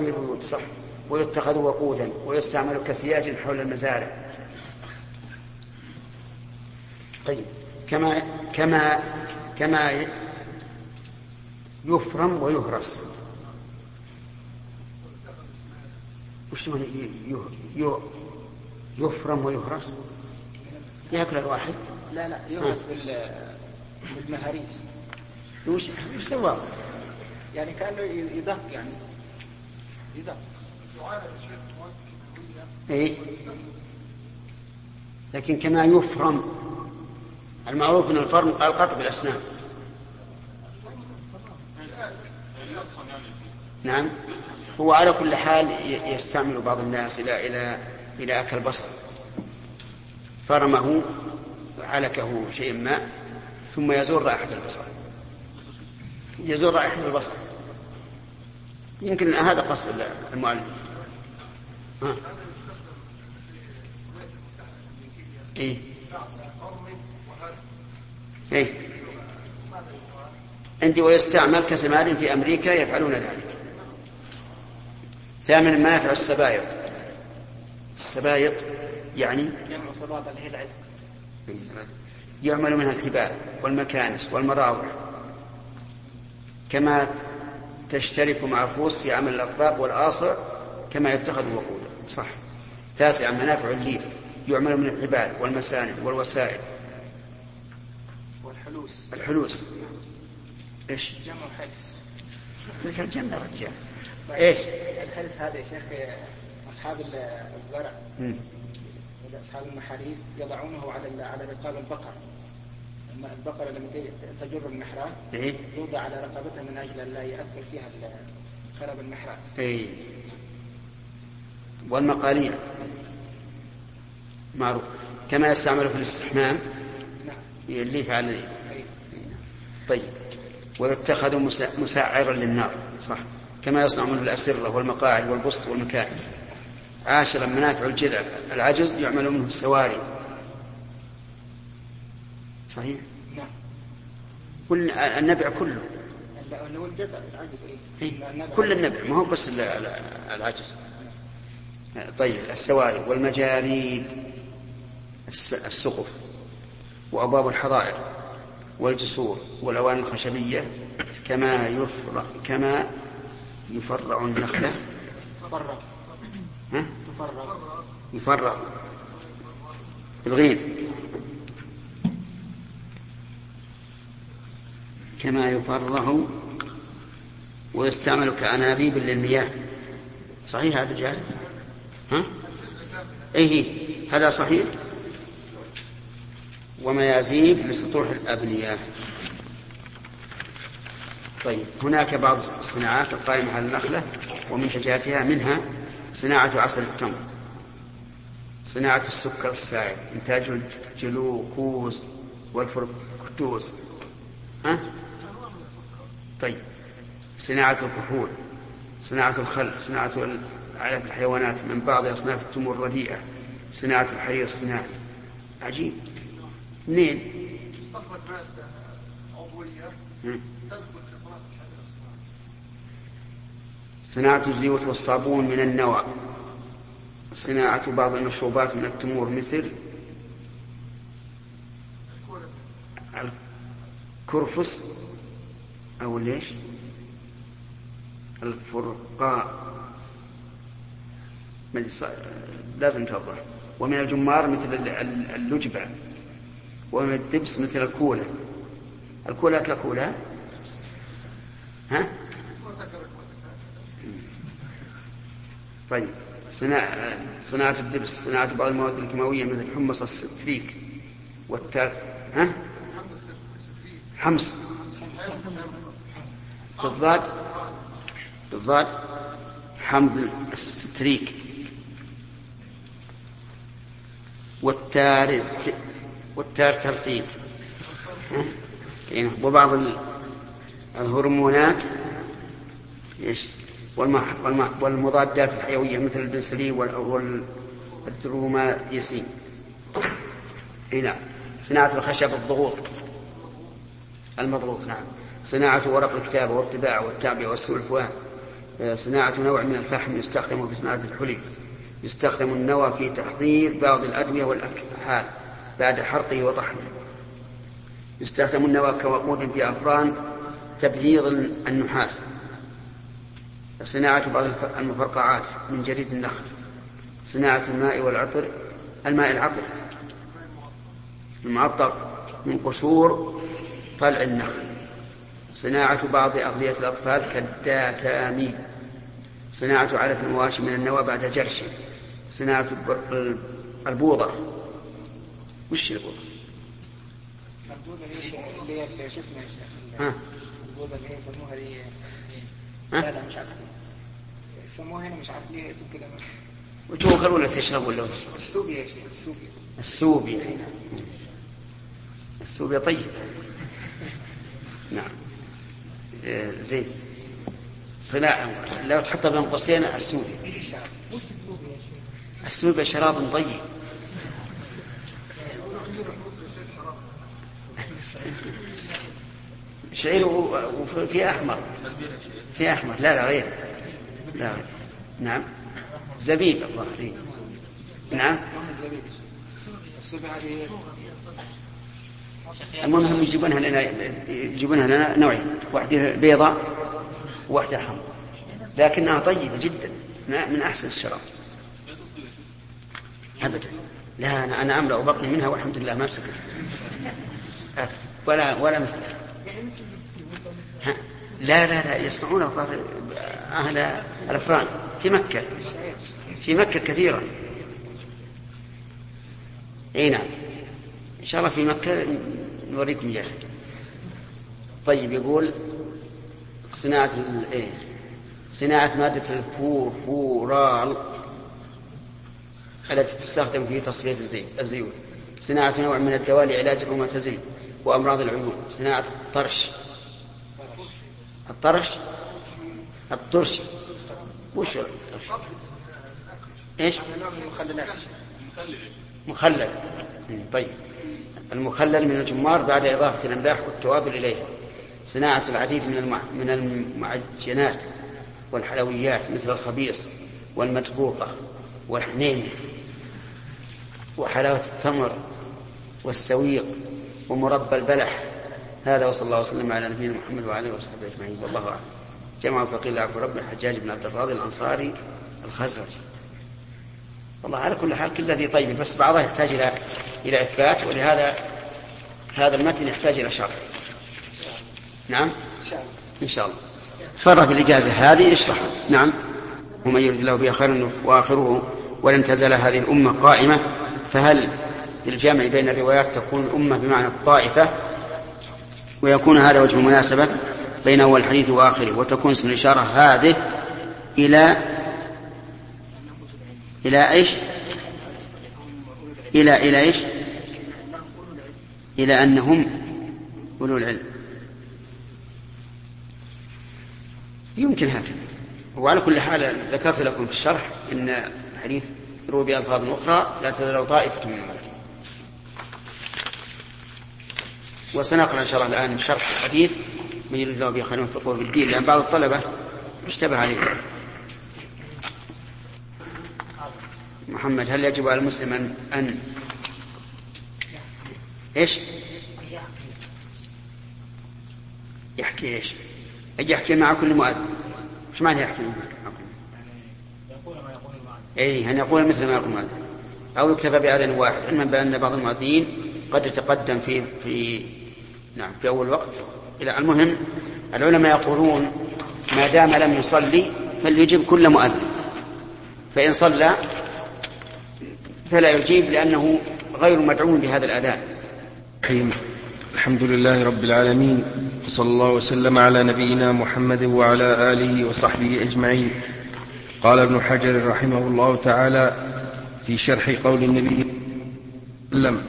به البيوت صح ويتخذ وقودا ويستعمل كسياج حول المزارع. طيب كما كما كما يفرم ويهرس. وش يفرم ويهرس؟ يأكل الواحد؟ لا لا يهرس بالمهاريس. وش وش سوى؟ يعني كأنه يدق يعني. يدق اي لكن كما يفرم المعروف أن الفرم القطع بالأسنان. نعم. هو على كل حال يستعمل بعض الناس إلى إلى إلى أكل البصر فرمه علكه شيء ما ثم يزور رائحة البصر يزور رائحة البصر يمكن هذا قصد المؤلف ها. إيه؟ إيه؟ عندي ويستعمل كسماد في أمريكا يفعلون ذلك ثامن منافع السبايط السبايط يعني يعمل منها الحبال والمكانس والمراوح كما تشترك مع الفوس في عمل الأطباق والآصع كما يتخذ الوقود صح. تاسعا منافع الليل. يعمل من الحبال والمساند والوسائل. والحلوس. الحلوس. إيش؟ جمع الحلس تلك الجنة رجال. طيب، إيش؟ الحلس هذا يا شيخ أصحاب الزرع. أصحاب المحاريث يضعونه على على رقاب البقر. البقرة لما تجر المحراب إيه؟ يوضع على رقبتها من أجل أن لا يأثر فيها خرب المحراب. إيه؟ والمقاليع معروف. كما يستعمل في الاستحمام. نعم. اللي يفعل أيه. طيب. ويتخذ مسعرا للنار. صح. كما يصنع منه الأسرة والمقاعد والبسط والمكائس. عاشرا منافع الجذع. العجز يعمل منه السواري. صحيح؟ نعم. كل النبع كله. العجز إيه؟ كل النبع ما هو بس العجز. طيب السواري والمجاريد السقف وأبواب الحظائر والجسور والأواني الخشبية كما يفرع كما يفرع النخلة. تفرع. ها؟ تفرع. يفرع. بالغين كما يفرع ويستعمل كأنابيب للمياه. صحيح هذا جاهل؟ ها؟ إيه هذا صحيح؟ وميازيب لسطوح الأبنية. طيب هناك بعض الصناعات القائمة على النخلة ومنتجاتها منها صناعة عسل التمر. صناعة السكر السائل إنتاج الجلوكوز والفركتوز ها؟ طيب. صناعة الكحول صناعة الخل صناعة علف الحيوانات من بعض أصناف التمور الرديئة صناعة الحرير الصناعي. عجيب. منين؟ استخرج مادة عضوية تدخل في صناعة الحرير الصناعي. صناعة الزيوت والصابون من النوى. صناعة بعض المشروبات من التمور مثل الكرفس أو ليش؟ الفرقاء. لازم توضح. ومن الجمار مثل اللجبة. ومن الدبس مثل الكولة الكولة ككولة ها؟ طيب. صناعة, صناعة الدبس صناعة بعض المواد الكيماوية مثل حمص الستريك والتر ها؟ حمص. بالضاد بالضاد حمض الستريك. والتار والتار إيه، وبعض الهرمونات إيش؟ والمضادات الحيوية مثل البنسلين والدرومايسين إي نعم. صناعة الخشب الضغوط. المضغوط نعم. صناعة ورق الكتابة والطباعة والتعبئة والسلفوان صناعة نوع من الفحم يستخدم في صناعة الحلي. يستخدم النوى في تحضير بعض الأدوية والأكحال بعد حرقه وطحنه. يستخدم النوى كوقود في أفران تبييض النحاس. صناعة بعض المفرقعات من جريد النخل. صناعة الماء والعطر الماء العطر. المعطر من قشور طلع النخل. صناعة بعض أغذية الأطفال كالداتامين صناعة علف المواشي من النوى بعد جرشه صناعة البوضة. وش البوضة؟ البوضة اللي هي شو اسمها ها؟ البوضة اللي هي يسموها دي لا لا مش عسكري يسموها هنا مش عارف ليه اسم كده. وتوكل ولا تشرب ولا السوبيا يا شيخ السوبيا. السوبيا. السوبيا طيبة نعم. زين. صناعة. لو تحطها بين قوسين السوبيا السوبيا شراب طيب. شعير وفي أحمر. في أحمر. لا لا غير. لا غير. نعم. زبيب الظاهر نعم. المهم يجيبونها لنا يجيبونها لنا نوعين واحدة بيضاء وواحدة حمراء. لكنها طيبة جدا من أحسن الشراب. أبدا. لا أنا أنا أملأ بطني منها والحمد لله ما مسكت ولا ولا مثلها. لا لا لا يصنعونه أهل الأفران. في مكة. في مكة كثيرا إي نعم. إن شاء الله في مكة نوريكم اياه طيب يقول صناعة إيه صناعة مادة الفورفورال التي تستخدم في تصفية الزيت الزيوت. صناعة نوع من الدواء لعلاج الروماتيزم وأمراض العيون صناعة الطرش. الطرش؟ الطرش. وش الطرش؟ إيش؟ مخلل. طيب. المخلل من الجمار بعد إضافة الأملاح والتوابل إليها. صناعة العديد من من المعجنات والحلويات مثل الخبيص والمدقوقة والحنينة وحلاوة التمر والسويق ومربى البلح. هذا وصلى الله وسلم على نبينا محمد وعلى آله وصحبه أجمعين. والله أعلم. جمع الفقير عبد رب الحجاج بن عبد الراضي الأنصاري الخزرجي والله على كل حال كل ذي طيب بس بعضها يحتاج إلى إلى إثبات ولهذا هذا المتن يحتاج إلى شرح. نعم؟ إن شاء الله. تفرغ بالإجازة هذه اشرح نعم؟ ومن يرد الله به خير وآخره ولن تزال هذه الأمة قائمة فهل بالجمع بين الروايات تكون الأمة بمعنى الطائفة؟ ويكون هذا وجه المناسبه بين أول الحديث وآخره وتكون اسم الإشارة هذه إلى إلى إيش؟ إلى إلى إيش؟ إلى أنهم أولو العلم. يمكن هكذا. وعلى كل حال ذكرت لكم في الشرح أن الحديث يروي بألفاظ أخرى لا تزال طائفة من أمتي وسنقرأ إن شاء الله الآن شرح الحديث. من يريد الله به خير في بالدين لأن بعض الطلبة اشتبه عليه. محمد هل يجب على المسلم أن, أن إيش؟ يحكي إيش؟ يجي يحكي مع كل مؤذن. إيش معنى يحكي مع كل اي أن يقول مثل ما يقول المؤذن. أو يكتفى باذان واحد علما بأن بعض المؤذنين قد يتقدم في في نعم في أول وقت. إلى المهم العلماء يقولون ما دام لم يصلي فليجب كل مؤذن. فإن صلى فلا يجيب لأنه غير مدعو بهذا الأذان. الحمد لله رب العالمين وصلى الله وسلم على نبينا محمد وعلى آله وصحبه أجمعين. قال ابن حجر رحمه الله تعالى في شرح قول النبي وسلم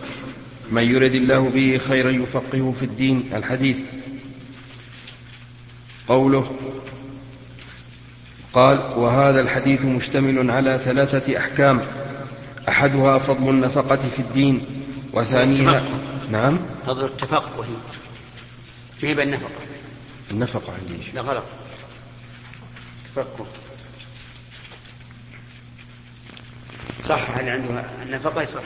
من يرد الله به خيرا يفقهه في الدين. الحديث. قوله قال وهذا الحديث مشتمل على ثلاثة أحكام أحدها فضل النفقة في الدين وثانيها. نعم. فضل التفقه في بالنفقة النفقة. عندي. لا غلط. تفكر صح هل عنده النفقة يصح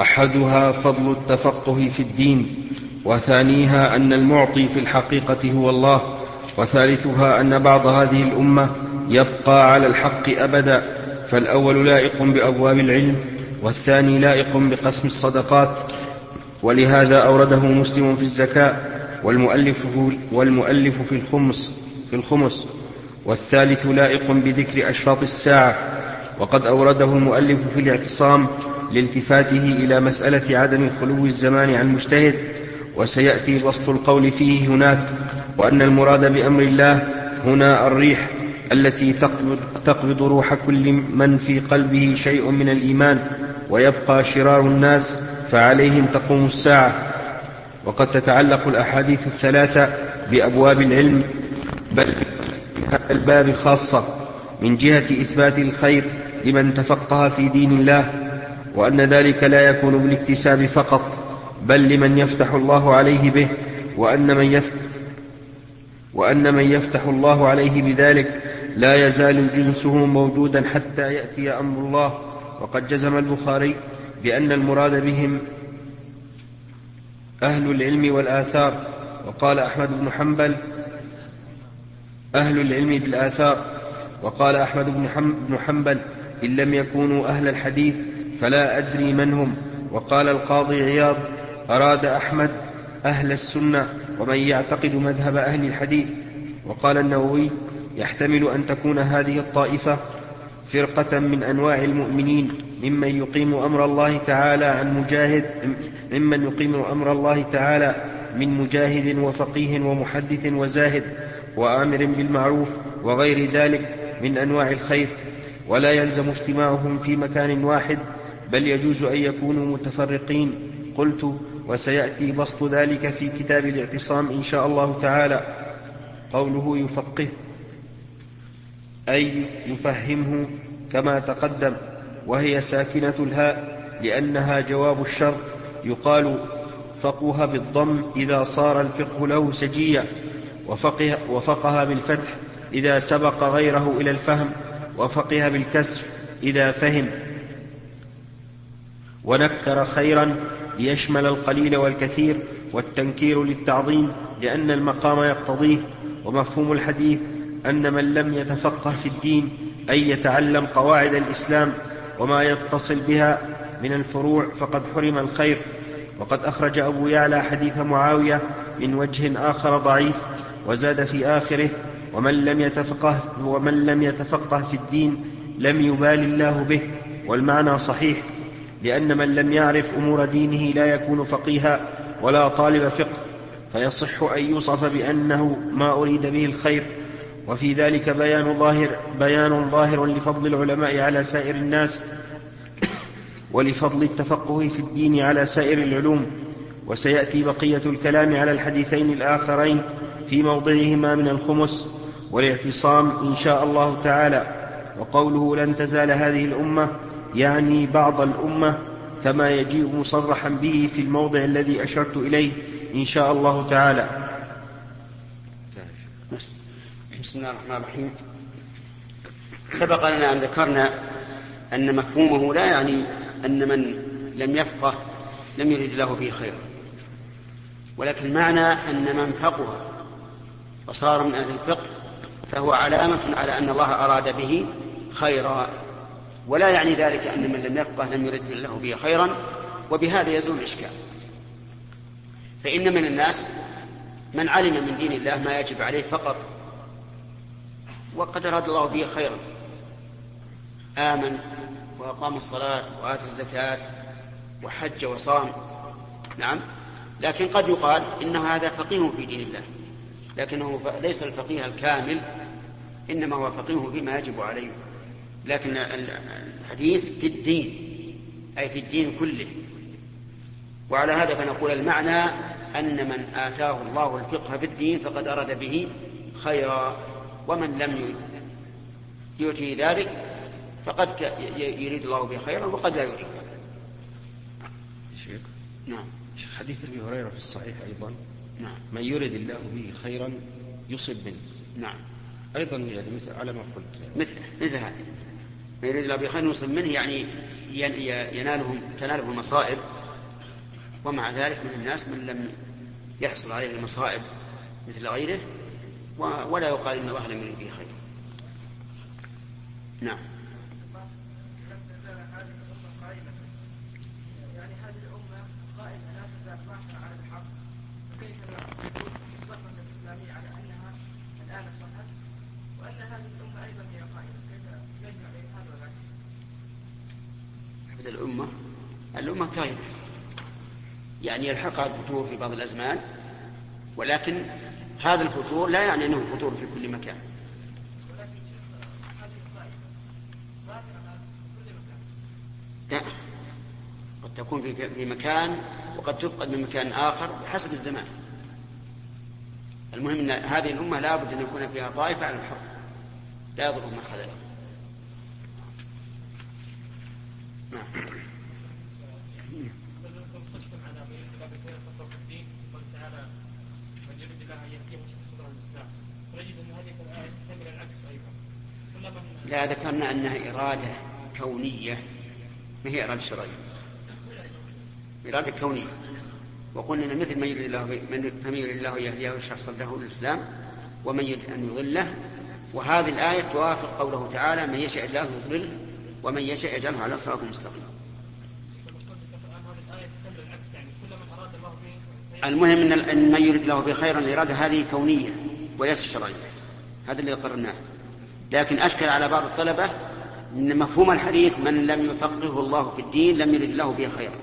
أحدها فضل التفقه في الدين وثانيها أن المعطي في الحقيقة هو الله وثالثها أن بعض هذه الأمة يبقى على الحق أبدا فالأول لائق بأبواب العلم والثاني لائق بقسم الصدقات ولهذا أورده مسلم في الزكاة والمؤلف, والمؤلف في الخمس في الخمس. والثالث لائق بذكر أشراط الساعة وقد أورده المؤلف في الاعتصام لالتفاته إلى مسألة عدم خلو الزمان عن مجتهد وسيأتي بسط القول فيه هناك وأن المراد بأمر الله هنا الريح. التي تقبض, روح كل من في قلبه شيء من الإيمان ويبقى شرار الناس فعليهم تقوم الساعة. وقد تتعلق الأحاديث الثلاثة بأبواب العلم بل هذا الباب خاصة من جهة إثبات الخير لمن تفقه في دين الله وأن ذلك لا يكون بالاكتساب فقط بل لمن يفتح الله عليه به وأن من يفتح وأن من يفتح الله عليه بذلك لا يزال جنسه موجودا حتى يأتي أمر الله. وقد جزم البخاري بأن المراد بهم أهل العلم والآثار. وقال أحمد بن حنبل أهل العلم بالآثار. وقال أحمد بن حنبل إن لم يكونوا أهل الحديث فلا أدري من هم. وقال القاضي عياض أراد أحمد أهل السنة ومن يعتقد مذهب أهل الحديث. وقال النووي يحتمل أن تكون هذه الطائفة فرقة من أنواع المؤمنين ممن يقيم أمر الله تعالى عن مجاهد ممن يقيم أمر الله تعالى من مجاهد وفقيه ومحدث وزاهد وآمر بالمعروف وغير ذلك من أنواع الخير. ولا يلزم اجتماعهم في مكان واحد بل يجوز أن يكونوا متفرقين. قلت وسيأتي بسط ذلك في كتاب الاعتصام إن شاء الله تعالى. قوله يفقه أي يفهمه كما تقدم وهي ساكنة الهاء لأنها جواب الشر. يقال فقه بالضم إذا صار الفقه له سجيا وفقه, وفقه بالفتح إذا سبق غيره إلى الفهم وفقه بالكسر إذا فهم. ونكر خيرا ليشمل القليل والكثير والتنكير للتعظيم لأن المقام يقتضيه ومفهوم الحديث أن من لم يتفقه في الدين أي يتعلم قواعد الإسلام وما يتصل بها من الفروع فقد حرم الخير. وقد أخرج أبو يعلى حديث معاوية من وجه آخر ضعيف وزاد في آخره ومن لم يتفقه ومن لم يتفقه في الدين لم يبال الله به. والمعنى صحيح لأن من لم يعرف أمور دينه لا يكون فقيها ولا طالب فقه فيصح أن يوصف بأنه ما أريد به الخير. وفي ذلك بيان ظاهر بيان ظاهر لفضل العلماء على سائر الناس ولفضل التفقه في الدين على سائر العلوم. وسيأتي بقية الكلام على الحديثين الآخرين في موضعهما من الخمس والاعتصام إن شاء الله تعالى. وقوله لن تزال هذه الأمة يعني بعض الأمة كما يجيء مصرحا به في الموضع الذي أشرت إليه إن شاء الله تعالى. بسم الله الرحمن الرحيم. سبق لنا أن ذكرنا أن مفهومه لا يعني أن من لم يفقه لم يرد له فيه خيرا ولكن معنى أن من فقه وصار من أهل الفقه فهو علامة على أن الله أراد به خيرا. ولا يعني ذلك أن من لم يفقه لم يرد له به خيرا وبهذا يزول الإشكال. فإن من الناس من علم من دين الله ما يجب عليه فقط وقد أراد الله به خيرا. آمن وأقام الصلاة وآتى الزكاة وحج وصام. نعم. لكن قد يقال إن هذا فقيه في دين الله. لكنه ليس الفقيه الكامل إنما هو فقيه فيما يجب عليه. لكن الحديث في الدين أي في الدين كله. وعلى هذا فنقول المعنى أن من آتاه الله الفقه في الدين فقد أراد به خيرا. ومن لم يؤتي ذلك فقد يريد الله به خيرا وقد لا يريد. شيخ. نعم. شيخ حديث أبي هريرة في الصحيح أيضا. نعم. من يرد الله به خيرا يصب منه. نعم. أيضا يعني مثل على ما قلت. مثل مثل هذا. من يريد الله بخير يصب منه يعني ينالهم تنالهم المصائب. ومع ذلك من الناس من لم يحصل عليه المصائب مثل غيره ولا يقال إن الله لم يريد به خير. نعم. الأمة. الأمة كائنة يعني يلحقها الفتور في بعض الأزمان ولكن هذا الفتور لا يعني أنه فتور في كل مكان. لا. قد تكون في مكان وقد تفقد من مكان آخر بحسب الزمان. المهم أن هذه الأمة لابد أن يكون فيها طائفة على الحق لا يضر من خذلها نعم. لا ذكرنا أنها إرادة كونية ما هي إرادة شرعية؟ إرادة كونية. وقلنا أن مثل من يريد الله من يريد الله يهديه ويشرح صدره للإسلام ومن يريد أن يضله. وهذه الآية توافق قوله تعالى من يشاء الله يضلله ومن يشاء يجعله على صراط مستقيم. المهم إن من يريد الله بخيرا الإرادة هذه كونية وليس شرعية. هذا اللي قررناه. لكن أشكل على بعض الطلبة أن مفهوم الحديث من لم يفقهه الله في الدين لم يرد الله به خيرا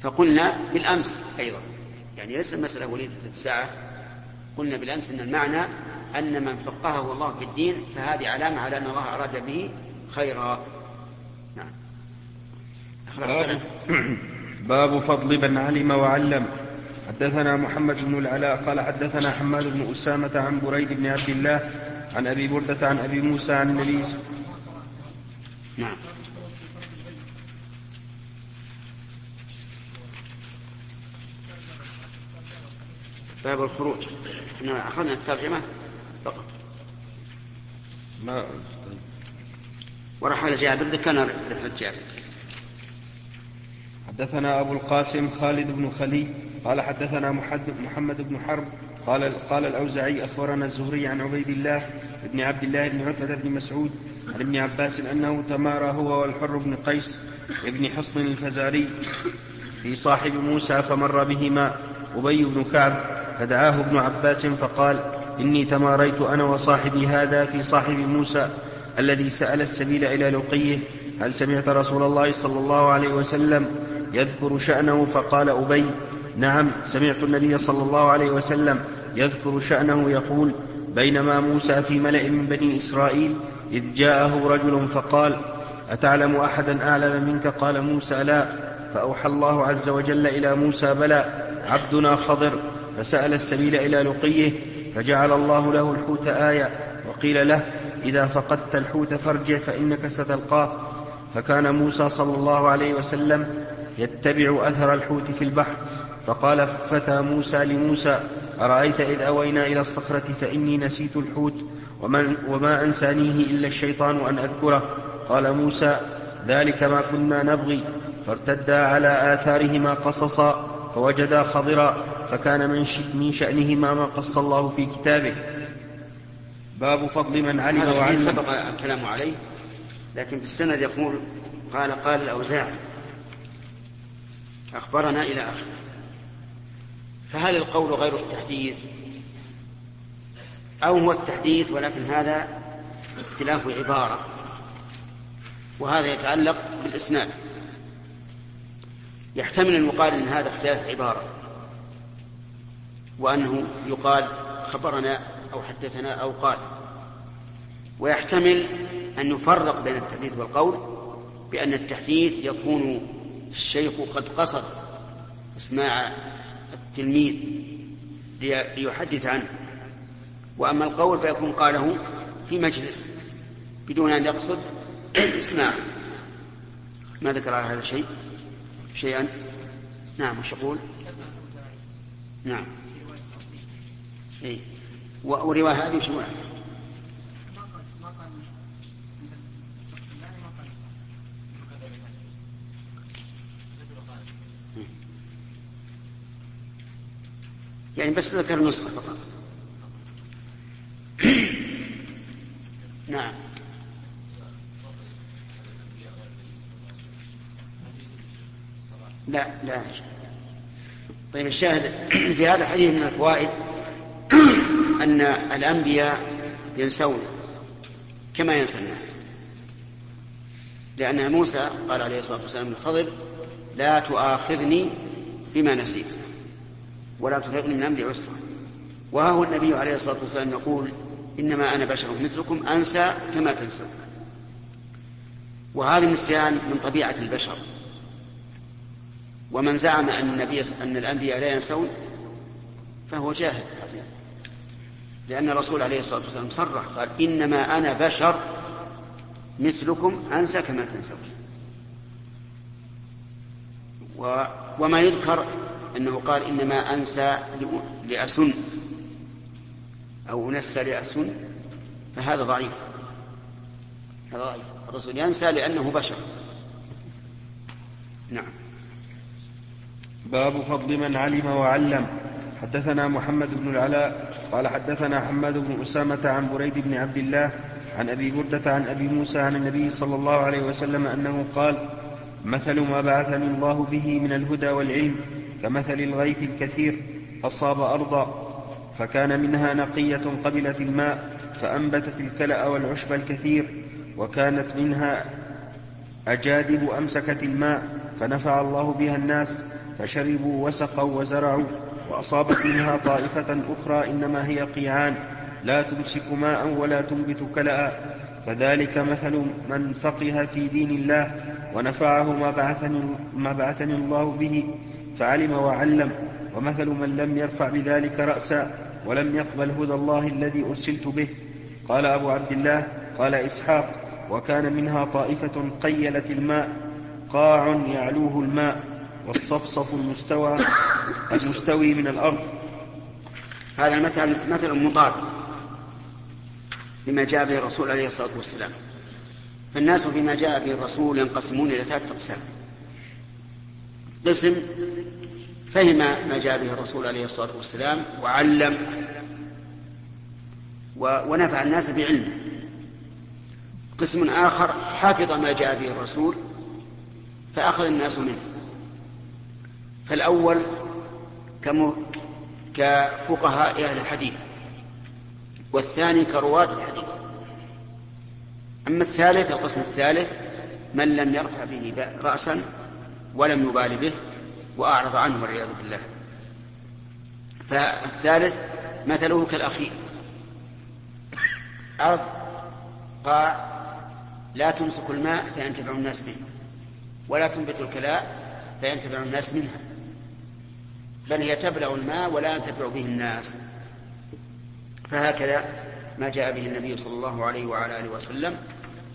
فقلنا بالأمس أيضا. يعني ليس المسألة وليدة الساعة. قلنا بالأمس أن المعنى أن من فقهه الله في الدين فهذه علامة على أن الله أراد به خيرا. نعم. باب, باب فضل من علم وعلم. حدثنا محمد بن العلاء قال حدثنا حماد بن أسامة عن بريد بن عبد الله عن أبي بردة عن أبي موسى عن النبي نعم. باب الخروج. إحنا أخذنا الترجمة فقط. ما طيب ورحل جابر ذكرنا رحلة جابر حدثنا أبو القاسم خالد بن خلي قال حدثنا محمد بن حرب قال قال الأوزعي أخبرنا الزهري عن عبيد الله بن عبد الله بن عتبة بن مسعود عن ابن عباس أنه تمارى هو والحر بن قيس بن حصن الفزاري في صاحب موسى فمر بهما أبي بن كعب فدعاه ابن عباس فقال إني تماريت أنا وصاحبي هذا في صاحب موسى الذي سأل السبيل إلى لقيه هل سمعت رسول الله صلى الله عليه وسلم يذكر شأنه فقال أبي نعم سمعت النبي صلى الله عليه وسلم يذكر شأنه يقول بينما موسى في ملأ من بني إسرائيل إذ جاءه رجل فقال أتعلم أحدا أعلم منك؟ قال موسى لا. فأوحى الله عز وجل إلى موسى بلى عبدنا خضر. فسأل السبيل إلى لقيه فجعل الله له الحوت آية وقيل له إذا فقدت الحوت فارجع فإنك ستلقاه. فكان موسى صلى الله عليه وسلم يتبع أثر الحوت في البحر فقال فتى موسى لموسى أرأيت إذ أوينا إلى الصخرة فإني نسيت الحوت وما, وما أنسانيه إلا الشيطان أن أذكره. قال موسى ذلك ما كنا نبغي. فارتدا على آثارهما قصصا فوجدا خضرا فكان من, من شأنهما ما قص الله في كتابه. باب فضل من علم وعلم. سبق الكلام عليه لكن في السند يقول قال قال الأوزاعي أخبرنا إلى آخره. فهل القول غير التحديث؟ أو هو التحديث ولكن هذا اختلاف عبارة. وهذا يتعلق بالإسناد. يحتمل أن يقال أن هذا اختلاف عبارة. وأنه يقال خبرنا أو حدثنا أو قال. ويحتمل أن يفرق بين التحديث والقول بأن التحديث يكون الشيخ قد قصد إسماع التلميذ ليحدث عنه. وأما القول فيكون قاله في مجلس بدون أن يقصد اسماع ما ذكر على هذا الشيء شيئا؟ نعم وش يقول؟ نعم. إيه؟ ورواية هذه شو يعني بس ذكر نسخة فقط. نعم. لا لا. طيب الشاهد في هذا الحديث من الفوائد أن الأنبياء ينسون كما ينسى الناس لأن موسى قال عليه الصلاة والسلام للخضر لا تؤاخذني بما نسيت. ولا ترهقني من أمري عسرا. وها هو النبي عليه الصلاة والسلام يقول إنما أنا بشر مثلكم أنسى كما تنسون وهذا النسيان من طبيعة البشر. ومن زعم أن النبي أن الأنبياء لا ينسون فهو جاهل. لأن الرسول عليه الصلاة والسلام صرح قال إنما أنا بشر مثلكم أنسى كما تنسون. وما يذكر أنه قال إنما أنسى لأسن. أو أنسى لأسن. فهذا ضعيف. هذا ضعيف. الرسول ينسى لأنه بشر. نعم. باب فضل من علم وعلم. حدثنا محمد بن العلاء قال حدثنا حماد بن أسامة عن بريد بن عبد الله عن أبي بردة عن أبي موسى عن النبي صلى الله عليه وسلم أنه قال مثل ما بعثني الله به من الهدى والعلم كمثل الغيث الكثير أصاب أرضا فكان منها نقية قبلت الماء فأنبتت الكلأ والعشب الكثير وكانت منها أجادب أمسكت الماء فنفع الله بها الناس فشربوا وسقوا وزرعوا وأصابت منها طائفة أخرى إنما هي قيعان لا تمسك ماء ولا تنبت كلأ. فذلك مثل من فقه في دين الله ونفعه ما بعثني, ما بعثني الله به فعلم وعلم ومثل من لم يرفع بذلك رأسا ولم يقبل هدى الله الذي أرسلت به. قال أبو عبد الله قال إسحاق وكان منها طائفة قيلت الماء قاع يعلوه الماء والصفصف المستوى المستوي من الأرض. هذا المثل مثل مطابق لما جاء به الرسول عليه الصلاة والسلام. فالناس فيما جاء به الرسول ينقسمون إلى ثلاثة أقسام. قسم فهم ما جاء به الرسول عليه الصلاة والسلام وعلم ونفع الناس بعلمه. قسم آخر حفظ ما جاء به الرسول فأخذ الناس منه. فالأول كفقهاء أهل الحديث والثاني كرواة الحديث. أما الثالث القسم الثالث من لم يرفع به رأسا ولم يبال به وأعرض عنه والعياذ بالله. فالثالث مثله كالأخير. أرض قاع لا تمسك الماء فينتفع الناس به ولا تنبت الكلاء فينتفع الناس منها بل هي تبلغ الماء ولا ينتفع به الناس. فهكذا ما جاء به النبي صلى الله عليه وعلى آله وسلم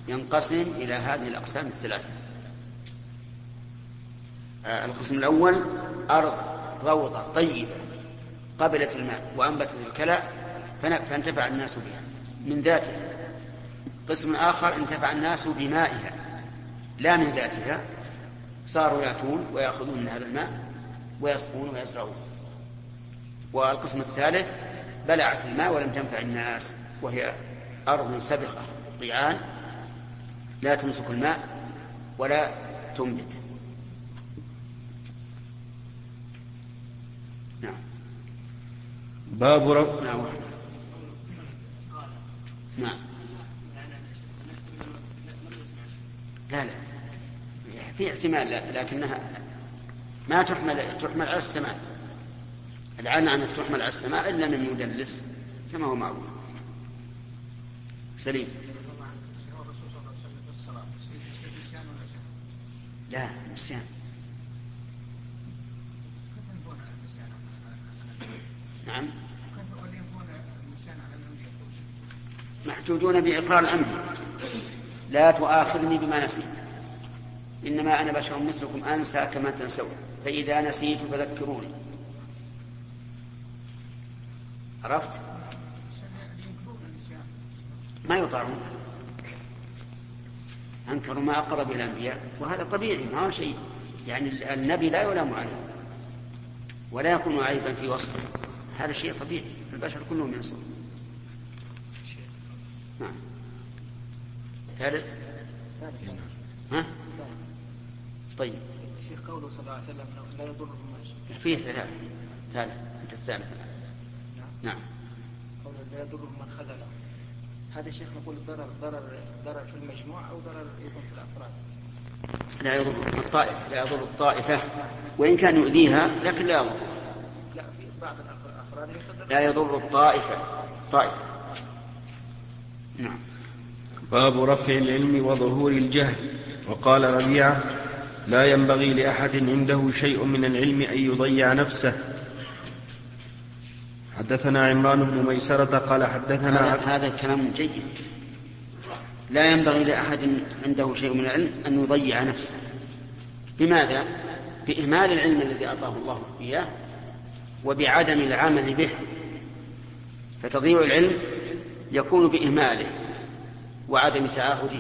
ينقسم إلى هذه الأقسام الثلاثة. آه، القسم الأول أرض روضة طيبة قبلت الماء وانبتت الكلى فانتفع الناس بها. من ذاتها. قسم آخر انتفع الناس بمائها. لا من ذاتها. صاروا يأتون ويأخذون من هذا الماء ويسقون ويزرعون. والقسم الثالث بلعت الماء ولم تنفع الناس وهي أرض سبقة ضيعان لا تمسك الماء ولا تنبت نعم باب رب نعم. لا لا. في احتمال لكنها ما تحمل تحمل على السماء. العنعنة تحمل على السماء إلا من مدلس كما هو معروف. سليم. لا نسيان. نعم. محجوجون بإقرار الأنبياء لا تؤاخذني بما نسيت. إنما أنا بشر مثلكم أنسى كما تنسون. فإذا نسيت فذكروني. عرفت؟ ما يطاعون. أنكروا ما أقر به الأنبياء وهذا طبيعي ما هو شيء. يعني النبي لا يلام عليه ولا يكون عيبا في وصفه. هذا شيء طبيعي. البشر كلهم ينصرون ثالث؟ ها؟ طيب. شيخ قوله صلى الله عليه وسلم لا يضرهم فيه ثلاث ثالث. أنت الثالث نعم. نعم. قوله لا يضرهم من خذله هذا الشيخ نقول ضرر ضرر ضرر في المجموع أو ضرر يكون في الأفراد؟ لا يضر الطائفة. لا يضر الطائفة. وإن كان يؤذيها لكن لا يضر. لا في بعض الأفراد يقدر لا يضر الطائفة. طائفة. نعم. باب رفع العلم وظهور الجهل. وقال ربيعة لا ينبغي لأحد عنده شيء من العلم أن يضيع نفسه. حدثنا عمران بن ميسرة قال حدثنا هذا, هذا كلام جيد. لا ينبغي لأحد عنده شيء من العلم أن يضيع نفسه. بماذا؟ بإهمال العلم الذي أعطاه الله إياه وبعدم العمل به. فتضييع العلم يكون بإهماله. وعدم تعاهده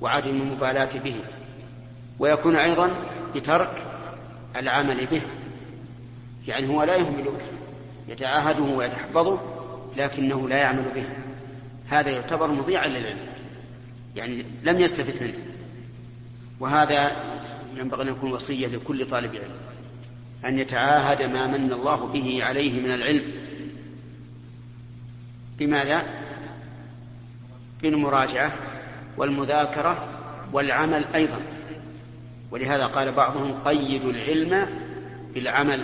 وعدم المبالاة به ويكون أيضا بترك العمل به. يعني هو لا يهمله يتعاهده ويتحفظه لكنه لا يعمل به. هذا يعتبر مضيعا للعلم يعني لم يستفد منه. وهذا ينبغي أن يكون وصية لكل طالب علم أن يتعاهد ما من الله به عليه من العلم. بماذا؟ بالمراجعة والمذاكرة والعمل أيضا. ولهذا قال بعضهم قيدوا العلم بالعمل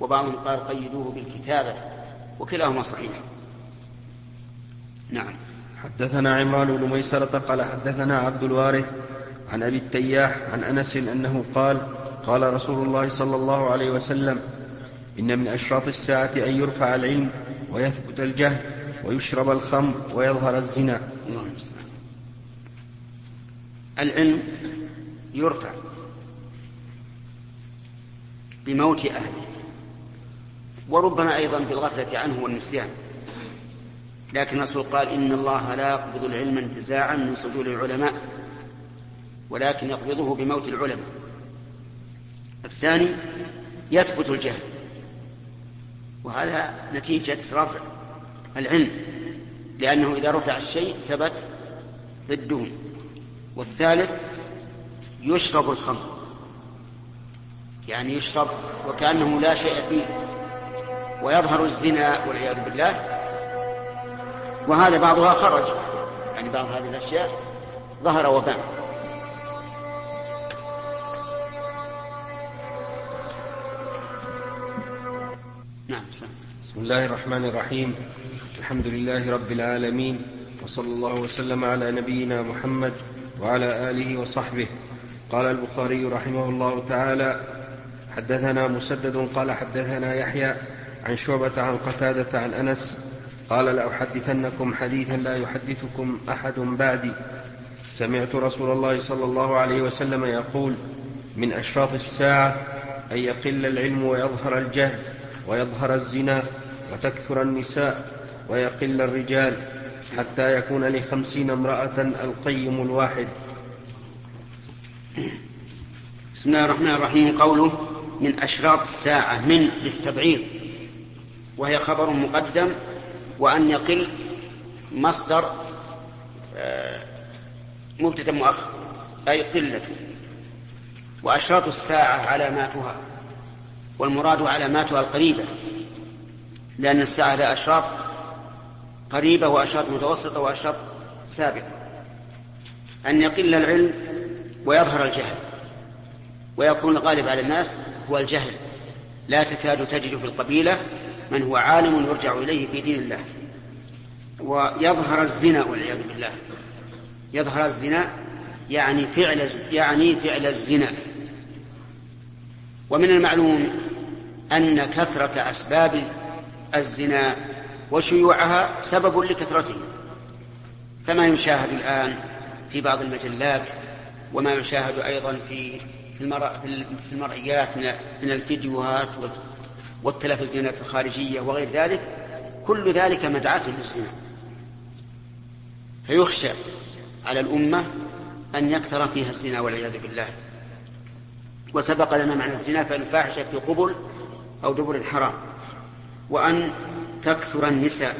وبعضهم قال قيدوه بالكتابة وكلاهما صحيح. نعم. حدثنا عمران بن ميسرة قال حدثنا عبد الوارث عن أبي التياح عن أنس أنه قال قال رسول الله صلى الله عليه وسلم إن من أشراط الساعة أن يرفع العلم ويثبت الجهل ويشرب الخمر ويظهر الزنا. العلم يرفع بموت أهله وربما أيضا بالغفلة عنه والنسيان. لكن الرسول قال إن الله لا يقبض العلم انتزاعا من صدور العلماء ولكن يقبضه بموت العلماء. الثاني يثبت الجهل وهذا نتيجة رفع العلم لأنه إذا رفع الشيء ثبت ضده والثالث يشرب الخمر يعني يشرب وكأنه لا شيء فيه ويظهر الزنا والعياذ بالله. وهذا بعضها خرج يعني بعض هذه الأشياء ظهر وبان. نعم سلام. بسم الله الرحمن الرحيم. الحمد لله رب العالمين وصلى الله وسلم على نبينا محمد وعلى آله وصحبه. قال البخاري رحمه الله تعالى حدثنا مسدد قال حدثنا يحيى عن شعبة عن قتادة عن أنس قال لأحدثنكم حديثا لا يحدثكم أحد بعدي. سمعت رسول الله صلى الله عليه وسلم يقول من أشراط الساعة أن يقل العلم ويظهر الجهل ويظهر الزنا وتكثر النساء ويقل الرجال حتى يكون لخمسين امرأة القيم الواحد. بسم الله الرحمن الرحيم. قوله من أشراط الساعة من للتبعيض وهي خبر مقدم وأن يقل مصدر آه، مبتدا مؤخر أي قلة. وأشراط الساعة علاماتها والمراد علاماتها القريبة لأن الساعة لها أشراط قريبة وأشراط متوسطة وأشراط سابقة. أن يقل العلم ويظهر الجهل ويكون الغالب على الناس هو الجهل. لا تكاد تجد في القبيلة من هو عالم يرجع إليه في دين الله. ويظهر الزنا والعياذ بالله. يظهر الزنا يعني فعل يعني فعل الزنا. ومن المعلوم أن كثرة أسباب الزنا وشيوعها سبب لكثرته كما يشاهد الآن في بعض المجلات وما يشاهد أيضا في في المرئيات من الفيديوهات والتلفزيونات الخارجية وغير ذلك كل ذلك مدعاة للزنا. فيخشى على الأمة أن يكثر فيها الزنا والعياذ بالله. وسبق لنا معنى الزنا فالفاحشة في قبل أو دبر حرام وأن تكثر النساء.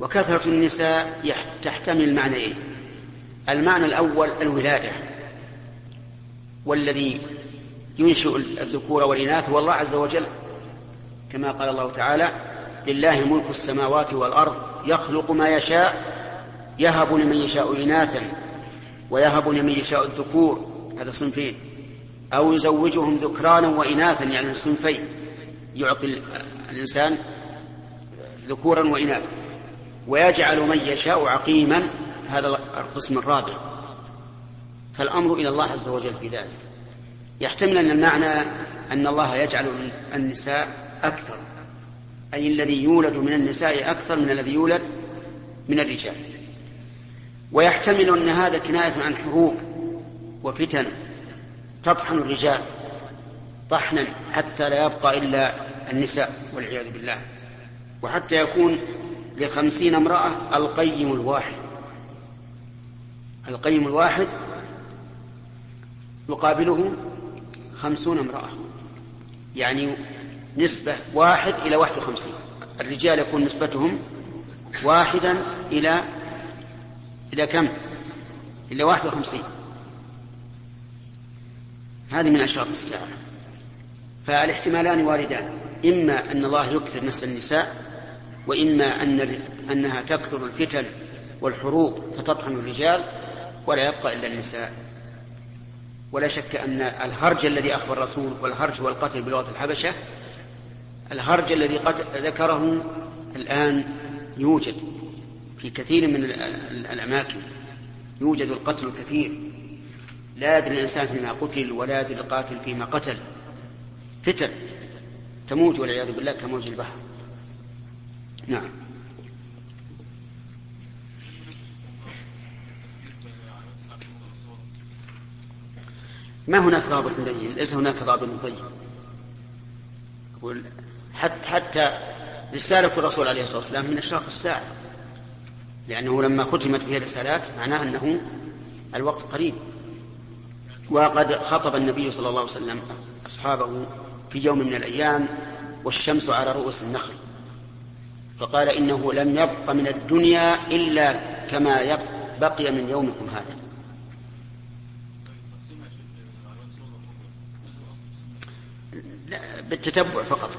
وكثرة النساء تحتمل معنيين. المعنى الأول الولادة. والذي ينشئ الذكور والإناث هو الله عز وجل كما قال الله تعالى لله ملك السماوات والأرض يخلق ما يشاء يهب لمن يشاء إناثا ويهب لمن يشاء الذكور. هذا صنفين. أو يزوجهم ذكرانا وإناثا يعني صنفين. يعطي الإنسان ذكورا وإناثا ويجعل من يشاء عقيما هذا القسم الرابع. فالأمر إلى الله عز وجل في ذلك. يحتمل أن المعنى أن الله يجعل النساء أكثر أي الذي يولد من النساء أكثر من الذي يولد من الرجال. ويحتمل أن هذا كناية عن حروب وفتن تطحن الرجال طحنا حتى لا يبقى إلا النساء والعياذ بالله. وحتى يكون لخمسين امرأة القيم الواحد. القيم الواحد يقابله خمسون امرأة. يعني نسبة واحد إلى واحد وخمسين. الرجال يكون نسبتهم واحدا إلى إلى كم؟ إلى واحد وخمسين. هذه من أشراط الساعة. فالاحتمالان واردان. إما أن الله يكثر نسل النساء وإما أن أنها تكثر الفتن والحروب فتطحن الرجال ولا يبقى إلا النساء. ولا شك أن الهرج الذي أخبر الرسول والهرج والقتل بلغة الحبشة الهرج الذي ذكره الآن يوجد في كثير من الأماكن. يوجد القتل الكثير. لا يدري الإنسان فيما قتل ولا يدري القاتل فيما قتل. فتن. تموج والعياذ بالله كموج البحر. نعم. ما هناك ضابط مبين ليس هناك ضابط مبين أقول حتى, حتى رسالة الرسول عليه الصلاة والسلام من أشراق الساعة. لأنه لما ختمت به الرسالات معناه أنه الوقت قريب. وقد خطب النبي صلى الله عليه وسلم أصحابه في يوم من الأيام والشمس على رؤوس النخل. فقال إنه لم يبق من الدنيا إلا كما بقي من يومكم هذا. لا بالتتبع فقط.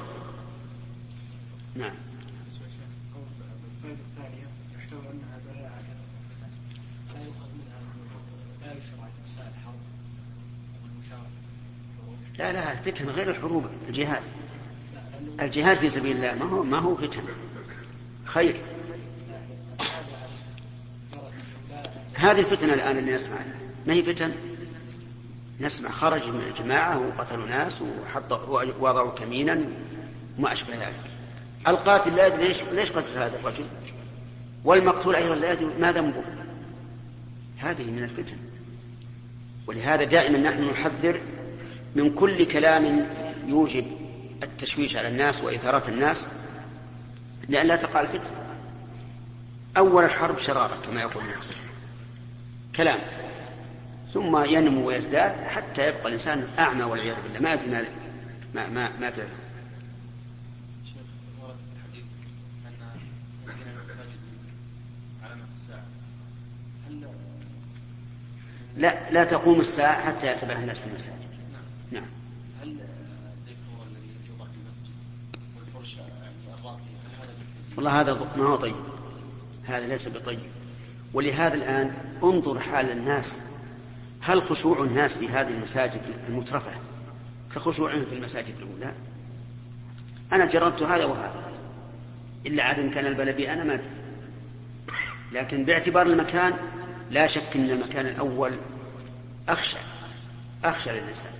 نعم. لا لا فتن غير الحروب الجهاد. الجهاد في سبيل الله ما هو ما هو فتن. خير. هذه الفتنة الآن اللي نسمع ما هي فتن؟ نسمع خرج من الجماعة وقتلوا ناس وحطوا وضعوا كمينا وما أشبه ذلك. القاتل لا يدري ليش ليش قتل هذا الرجل؟ والمقتول أيضا لا يدري ما ذنبه. هذه من الفتن. ولهذا دائما نحن نحذر من كل كلام يوجب التشويش على الناس وإثارة الناس لئلا تقع الفتنة أول الحرب شرارة كما يقول المحسن كلام. ثم ينمو ويزداد حتى يبقى الإنسان أعمى والعياذ بالله. ما يدري ما ما ما فعله. لا لا تقوم الساعة حتى يتبع الناس في المساجد نعم هل الذكر الذي يوضع في المسجد والفرشة يعني الراقية والله هذا ما هو طيب. هذا ليس بطيب. ولهذا الآن انظر حال الناس. هل خشوع الناس في هذه المساجد المترفة كخشوعهم في المساجد الأولى؟ أنا جربت هذا وهذا. إلا عاد إن كان البلدي أنا ما أدري. لكن باعتبار المكان لا شك أن المكان الأول أخشى. أخشى للإنسان.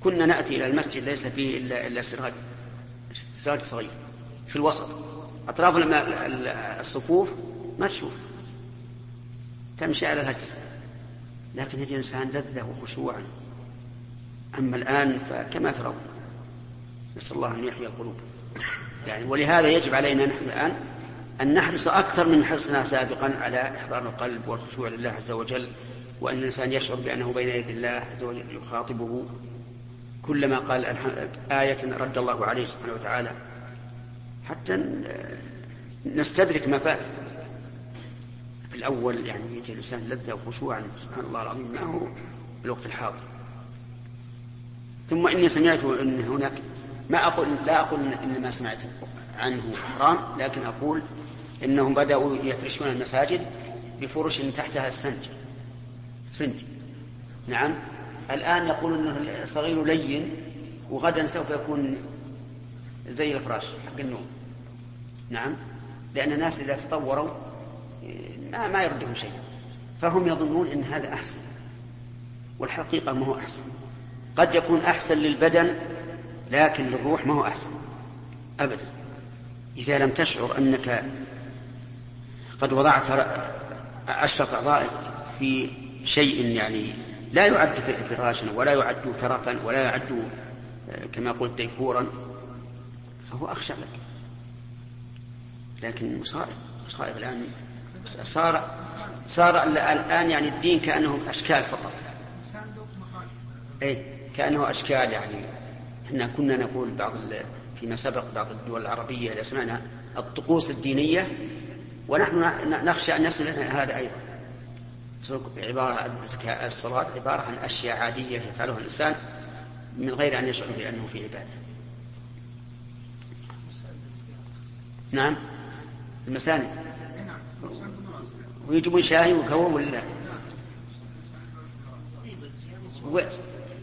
كنا نأتي إلى المسجد ليس فيه إلا إلا سراج سراج صغير في الوسط. أطراف الصفوف ما تشوف. تمشي على الهجس. لكن يجد الإنسان لذة وخشوعا. أما الآن فكما ترون. نسأل الله أن يحيي القلوب. يعني ولهذا يجب علينا نحن الآن أن نحرص أكثر من حرصنا سابقا على إحضار القلب والخشوع لله عز وجل وأن الإنسان يشعر بأنه بين يدي الله عز وجل يخاطبه. كلما قال آية رد الله عليه سبحانه وتعالى حتى نستدرك ما فات. في الأول يعني يجي الإنسان لذة وخشوعا سبحان الله العظيم ما هو الوقت الحاضر. ثم إني سمعت أن هناك ما أقول لا أقول إن ما سمعت عنه حرام لكن أقول إنهم بدأوا يفرشون المساجد بفرش تحتها اسفنج اسفنج نعم. الآن يقول أنه صغير لين وغدا سوف يكون زي الفراش حق النوم. نعم؟ لأن الناس إذا تطوروا ما, ما يردهم شيء. فهم يظنون أن هذا أحسن. والحقيقة ما هو أحسن. قد يكون أحسن للبدن لكن للروح ما هو أحسن. أبدا. إذا لم تشعر أنك قد وضعت عشرة أعضاء في شيء يعني لا يعد فراشا ولا يعد ترفا ولا يعد كما قلت ديكورا فهو أخشى لك لكن مصائب مصائب الآن. صار صار الآن يعني الدين كأنه أشكال فقط. أي كأنه أشكال يعني. إحنا كنا نقول بعض فيما سبق بعض الدول العربية اللي سمعنا الطقوس الدينية ونحن نخشى أن يصل لنا هذا أيضا. عبارة الصلاة عبارة عن أشياء عادية يفعلها الإنسان من غير أن يشعر بأنه في عبادة. نعم. المساند ويجيبون شاي وكوى ولا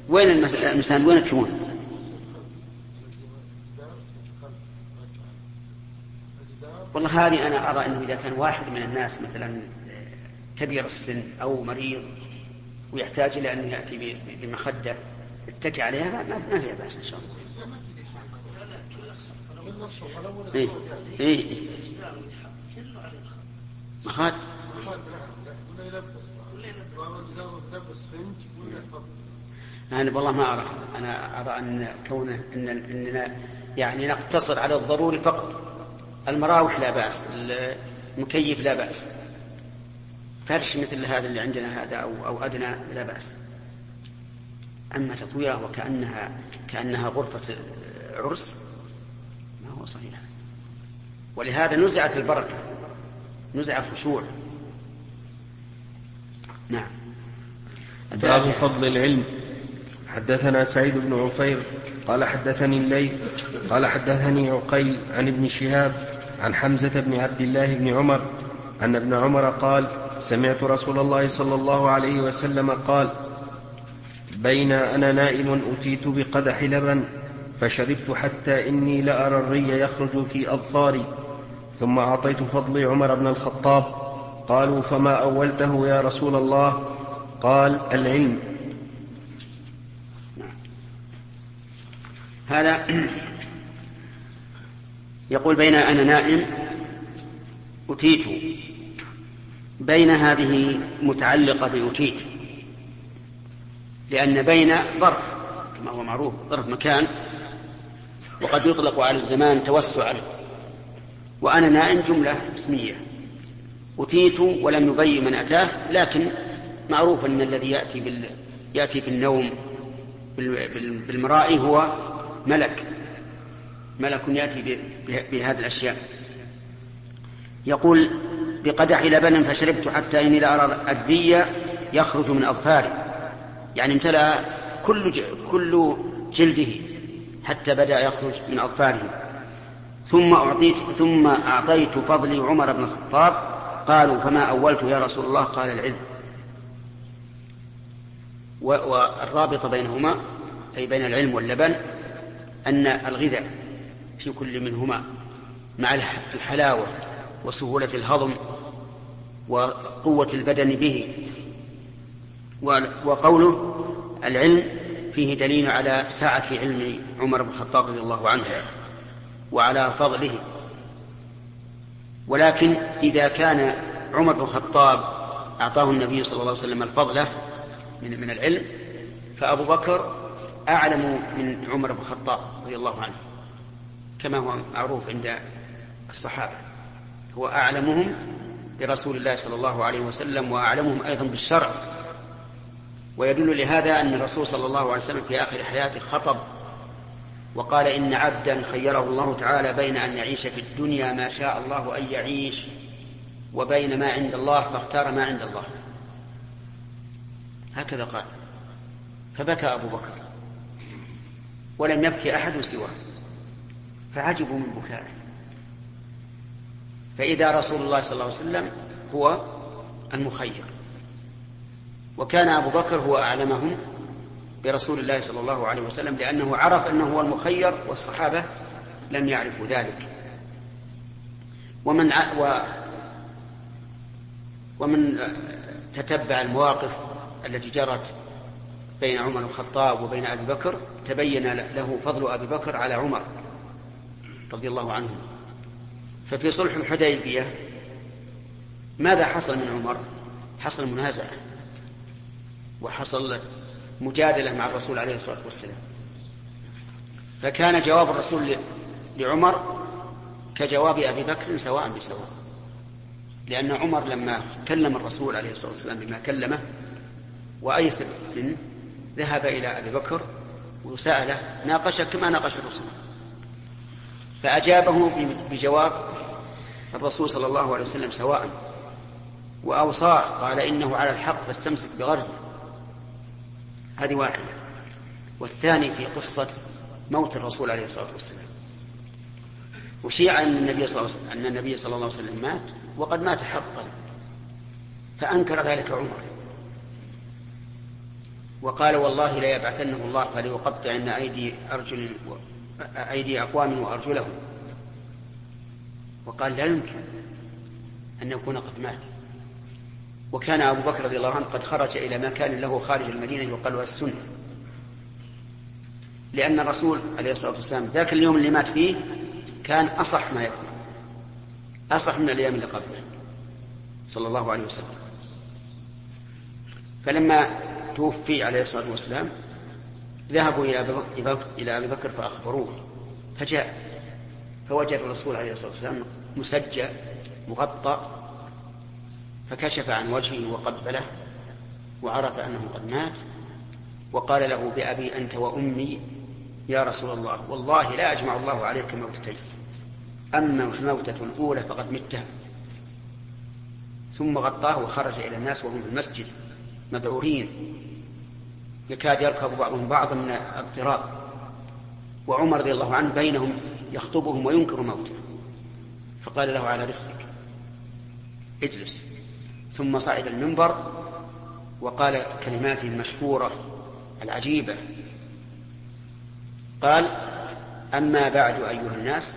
وين المساند وين تكون والله هذه أنا أرى أنه إذا كان واحد من الناس مثلا كبير السن أو مريض ويحتاج إلى أن يأتي بمخدة يتكي عليها ما فيها بأس إن شاء الله. إيه إيه مخاد أنا والله ما أرى أنا أرى أن كونه أن أننا يعني نقتصر على الضروري فقط. المراوح لا بأس المكيف لا بأس. فرش مثل هذا اللي عندنا هذا أو, أو أدنى لا بأس. أما تطويره وكأنها كأنها غرفة عرس ما هو صحيح. ولهذا نزعت البركة نزع الخشوع. نعم. باب فضل العلم. حدثنا سعيد بن عفير قال حدثني الليث قال حدثني عقيل عن ابن شهاب عن حمزة بن عبد الله بن عمر أن ابن عمر قال سمعت رسول الله صلى الله عليه وسلم قال بين أنا نائم أتيت بقدح لبن فشربت حتى إني لأرى الري يخرج في أظفاري. ثم أعطيت فضلي عمر بن الخطاب. قالوا فما أولته يا رسول الله؟ قال العلم. هذا يقول بين أنا نائم أتيت. بين هذه متعلقة بأتيت لأن بين ظرف كما هو معروف ظرف مكان وقد يطلق على الزمان توسعا. وأنا نائم جملة اسمية. أتيت ولم يبين من أتاه لكن معروف أن الذي يأتي بال... يأتي في النوم بالمرائي هو ملك. ملك يأتي بهذه الأشياء. يقول بقدح لبن فشربت حتى إني لأرى الذي يخرج من أظفاري يعني امتلأ كل كل جلده. حتى بدأ يخرج من أظفاره. ثم أعطيت ثم أعطيت فضلي عمر بن الخطاب. قالوا فما أولت يا رسول الله؟ قال العلم. والرابط بينهما أي بين العلم واللبن أن الغذاء في كل منهما مع الحلاوة وسهولة الهضم وقوة البدن به. وقوله العلم فيه دليل على سعة علم عمر بن الخطاب رضي الله عنه وعلى فضله. ولكن إذا كان عمر بن الخطاب أعطاه النبي صلى الله عليه وسلم الفضلة من من العلم فأبو بكر أعلم من عمر بن الخطاب رضي الله عنه كما هو معروف عند الصحابة. هو أعلمهم برسول الله صلى الله عليه وسلم وأعلمهم أيضا بالشرع. ويدل لهذا أن الرسول صلى الله عليه وسلم في آخر حياته خطب وقال إن عبدا خيره الله تعالى بين أن يعيش في الدنيا ما شاء الله أن يعيش وبين ما عند الله فاختار ما عند الله. هكذا قال. فبكى أبو بكر ولم يبكي أحد سواه. فعجبوا من بكائه. فإذا رسول الله صلى الله عليه وسلم هو المخير. وكان أبو بكر هو أعلمهم برسول الله صلى الله عليه وسلم لأنه عرف أنه هو المخير والصحابة لم يعرفوا ذلك. ومن و ومن تتبع المواقف التي جرت بين عمر الخطاب وبين أبي بكر تبين له فضل أبي بكر على عمر رضي الله عنه. ففي صلح الحديبية ماذا حصل من عمر؟ حصل منازعة. وحصل مجادلة مع الرسول عليه الصلاة والسلام. فكان جواب الرسول لعمر كجواب أبي بكر سواء بسواء. لأن عمر لما كلم الرسول عليه الصلاة والسلام بما كلمه وايس منه ذهب إلى أبي بكر وسأله ناقشه كما ناقش الرسول. فأجابه بجواب الرسول صلى الله عليه وسلم سواء. وأوصاه قال إنه على الحق فاستمسك بغرزه. هذه واحدة. والثاني في قصة موت الرسول عليه الصلاة والسلام. وشيع أن النبي صلى الله عليه وسلم, أن النبي صلى الله عليه وسلم مات وقد مات حقا. فأنكر ذلك عمر. وقال والله لا يبعثنه الله فليقطعن أيدي أرجل أيدي أقوام وأرجلهم. وقال لا يمكن أن يكون قد مات. وكان أبو بكر رضي الله عنه قد خرج إلى مكان له خارج المدينة يقال السنة لأن الرسول عليه الصلاة والسلام ذاك اليوم اللي مات فيه كان أصح ما يكون. أصح من الأيام اللي قبله صلى الله عليه وسلم. فلما توفي عليه الصلاة والسلام ذهبوا إلى أبي بكر فأخبروه. فجاء. فوجد الرسول عليه الصلاة والسلام مسجى مغطى فكشف عن وجهه وقبله وعرف أنه قد مات وقال له بأبي أنت وأمي يا رسول الله والله لا يجمع الله عليك موتتين. أما الموتة الأولى فقد متها ثم غطاه وخرج إلى الناس وهم في المسجد مذعورين يكاد يركب بعضهم بعضا من الاضطراب. وعمر رضي الله عنه بينهم يخطبهم وينكر موته. فقال له على رسلك اجلس. ثم صعد المنبر وقال كلماته المشهورة العجيبة. قال أما بعد أيها الناس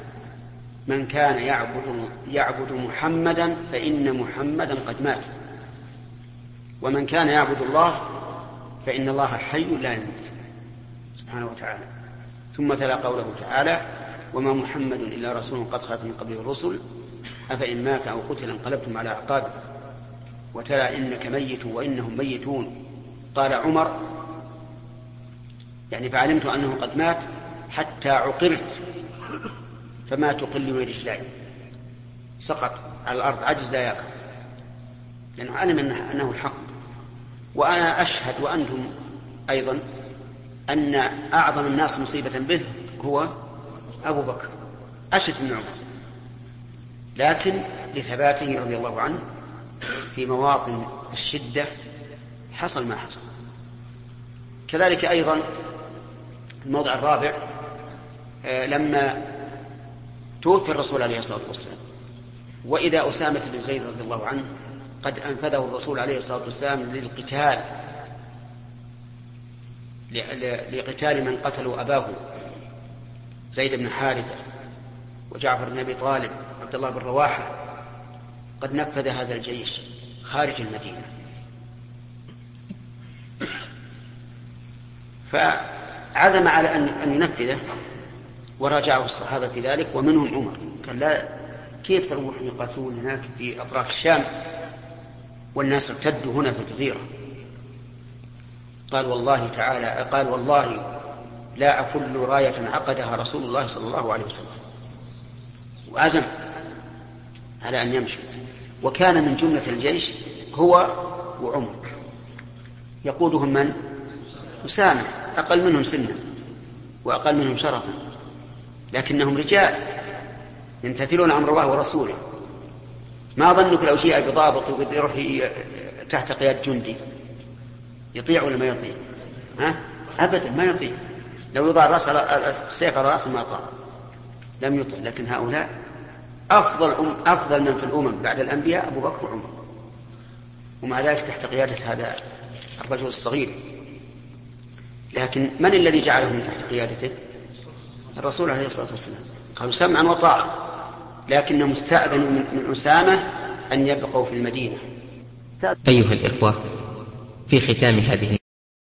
من كان يعبد يعبد محمدا فإن محمدا قد مات. ومن كان يعبد الله فإن الله حي لا يموت. سبحانه وتعالى. ثم تلا قوله تعالى وما محمد إلا رسول قد خلت من قبله الرسل أفإن مات أو قتل انقلبتم على أعقابكم. وتلا إنك ميت وإنهم ميتون. قال عمر يعني فعلمت أنه قد مات حتى عقرت فما تقل رجلاي. سقط على الأرض عجز لا يقف لأنه علم أنه الحق. وأنا أشهد وأنتم أيضا أن أعظم الناس مصيبة به هو أبو بكر أشد من عمر. لكن لثباته رضي الله عنه في مواطن الشدة حصل ما حصل. كذلك أيضا الموضع الرابع آه، لما توفي الرسول عليه الصلاة والسلام. وإذا أسامة بن زيد رضي الله عنه قد أنفذه الرسول عليه الصلاة والسلام للقتال لقتال من قتلوا أباه زيد بن حارثة وجعفر بن أبي طالب عبد الله بن رواحة. قد نفذ هذا الجيش خارج المدينة. فعزم على أن ينفذه وراجعه الصحابة في ذلك ومنهم عمر. قال لا كيف تروحون يقاتلون هناك في أطراف الشام؟ والناس ارتدوا هنا في الجزيرة. قال والله تعالى قال والله لا أفل راية عقدها رسول الله صلى الله عليه وسلم. وعزم على أن يمشوا وكان من جملة الجيش هو وعمر. يقودهم من؟ أسامة. أقل منهم سنا وأقل منهم شرفا. لكنهم رجال يمتثلون أمر الله ورسوله. ما ظنك لو جيء بضابط يروح تحت قيادة جندي؟ يطيع ولا ما يطيع؟ ها؟ أبدا ما يطيع. لو يضع الراس السيف على راسه ما طاع. لم يطع. لكن هؤلاء أفضل أم أفضل من في الأمم بعد الأنبياء أبو بكر وعمر. ومع ذلك تحت قيادة هذا الرجل الصغير. لكن من الذي جعلهم تحت قيادته؟ الرسول عليه الصلاة والسلام. قالوا سمعا وطاعة لكنهم استأذنوا من أسامة أن يبقوا في المدينة. أيها الإخوة في ختام هذه